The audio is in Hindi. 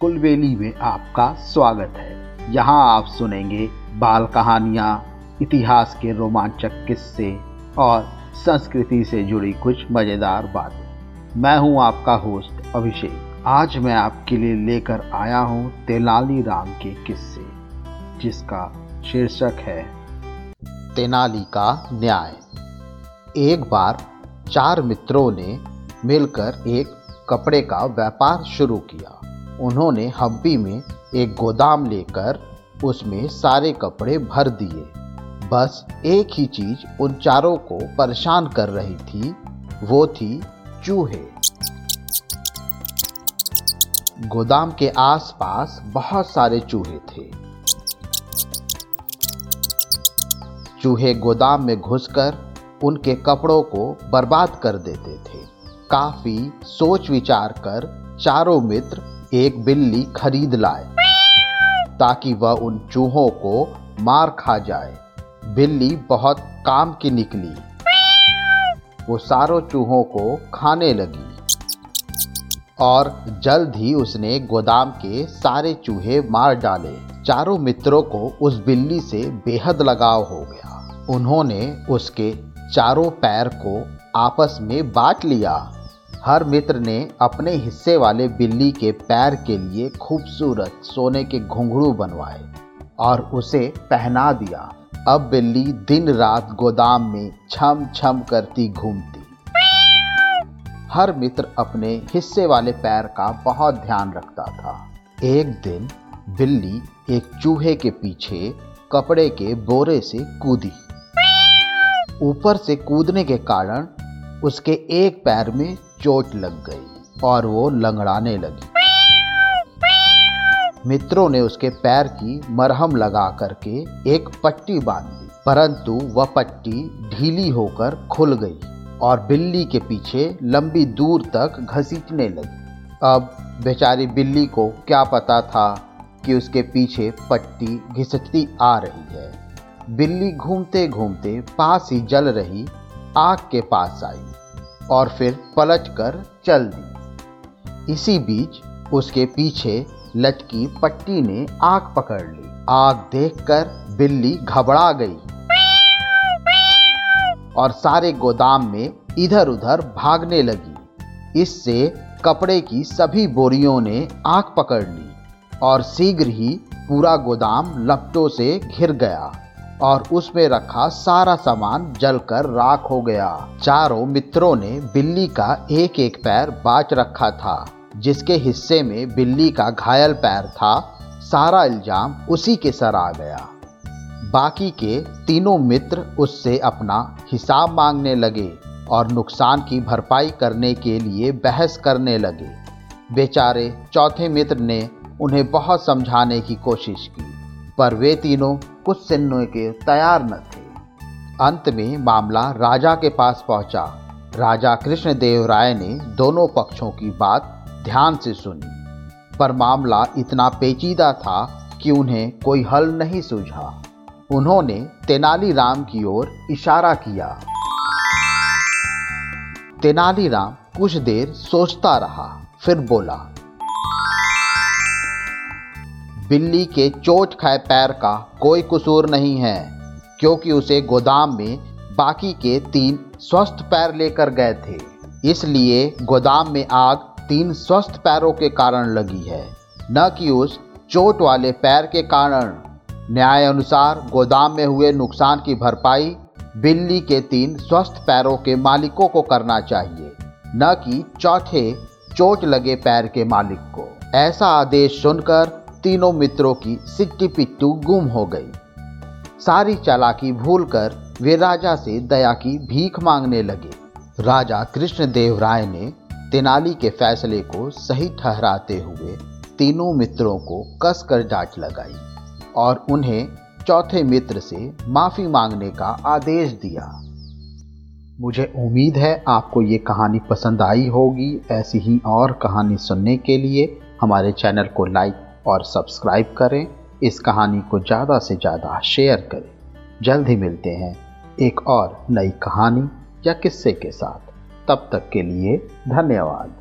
कुलबेली में आपका स्वागत है। यहाँ आप सुनेंगे बाल कहानियाँ, इतिहास के रोमांचक किस्से और संस्कृति से जुड़ी कुछ मज़ेदार बातें। मैं हूँ आपका होस्ट अभिषेक। आज मैं आपके लिए लेकर आया हूँ तेनाली राम के किस्से, जिसका शीर्षक है, तेनाली का न्याय। एक बार चार मित्रों ने मिलकर एक कपड़े का व्यापार शुरू किया। उन्होंने हब्बी में एक गोदाम लेकर उसमें सारे कपड़े भर दिए। बस एक ही चीज़ उन चारों को परेशान कर रही थी, वो थी चूहे। गोदाम के आसपास बहुत सारे चूहे थे। चूहे गोदाम में घुसकर उनके कपड़ों को बर्बाद कर देते थे। काफ़ी सोच विचार कर चारों मित्र एक बिल्ली खरीद लाए, ताकि वह उन चूहों को मार खा जाए। बिल्ली बहुत काम की निकली। वो सारों चूहों को खाने लगी और जल्द ही उसने गोदाम के सारे चूहे मार डाले। चारों मित्रों को उस बिल्ली से बेहद लगाव हो गया। उन्होंने उसके चारों पैर को आपस में बांट लिया। हर मित्र ने अपने हिस्से वाले बिल्ली के पैर के लिए खूबसूरत सोने के घुंघरू बनवाए और उसे पहना दिया। अब बिल्ली दिन रात गोदाम में छम छम करती घूमती। हर मित्र अपने हिस्से वाले पैर का बहुत ध्यान रखता था। एक दिन बिल्ली एक चूहे के पीछे कपड़े के बोरे से कूदी। ऊपर से कूदने के कारण उसके एक पैर में चोट लग गई और वो लंगड़ाने लगी। मित्रों ने उसके पैर की मरहम लगा करके एक पट्टी बाँध दी परंतु वह पट्टी ढीली होकर खुल गई और बिल्ली के पीछे लंबी दूर तक घसीटने लगी। अब बेचारी बिल्ली को क्या पता था कि उसके पीछे पट्टी घिसटती आ रही है। बिल्ली घूमते घूमते पास ही जल रही आग के पास आई। और फिर पलट कर चल दी। इसी बीच उसके पीछे लटकी पट्टी ने आग पकड़ ली। आग देखकर बिल्ली घबरा गई और सारे गोदाम में इधर उधर भागने लगी। इससे कपड़े की सभी बोरियों ने आग पकड़ ली और शीघ्र ही पूरा गोदाम लपटों से घिर गया। और उसमें रखा सारा सामान जलकर राख हो गया। चारों मित्रों ने बिल्ली का एक एक पैर बाच रखा था, जिसके हिस्से में बिल्ली का घायल पैर था। सारा इल्ज़ाम उसी के सर आ गया। बाकी के तीनों मित्र उससे अपना हिसाब मांगने लगे और नुकसान की भरपाई करने के लिए बहस करने लगे। बेचारे चौथे मित्र ने उन्हें बहुत समझाने की कोशिश की। पर वे तीनों कुछ सुनने के तैयार न थे। अंत में मामला राजा के पास पहुँचा। राजा कृष्णदेव राय ने दोनों पक्षों की बात ध्यान से सुनी। पर मामला इतना पेचीदा था कि उन्हें कोई हल नहीं सूझा। उन्होंने तेनालीराम की ओर इशारा किया। तेनालीराम कुछ देर सोचता रहा, फिर बोला बिल्ली के चोट खाए पैर का कोई कसूर नहीं है, क्योंकि उसे गोदाम में बाकी के तीन स्वस्थ पैर लेकर गए थे। इसलिए गोदाम में आग तीन स्वस्थ पैरों के कारण लगी है, न कि उस चोट वाले पैर के कारण। न्याय अनुसार गोदाम में हुए नुकसान की भरपाई बिल्ली के तीन स्वस्थ पैरों के मालिकों को करना चाहिए, न कि चौथे चोट लगे पैर के मालिक को। ऐसा आदेश सुनकर तीनों मित्रों की सिट्टी पिट्टू गुम हो गई। सारी चालाकी भूलकर वे राजा से दया की भीख मांगने लगे। राजा कृष्णदेव राय ने तेनाली के फैसले को सही ठहराते हुए तीनों मित्रों को कसकर डांट लगाई और उन्हें चौथे मित्र से माफ़ी मांगने का आदेश दिया। मुझे उम्मीद है आपको ये कहानी पसंद आई होगी। ऐसी ही और कहानी सुनने के लिए हमारे चैनल को लाइक और सब्सक्राइब करें। इस कहानी को ज़्यादा से ज़्यादा शेयर करें। जल्द ही मिलते हैं एक और नई कहानी या किस्से के साथ। तब तक के लिए धन्यवाद।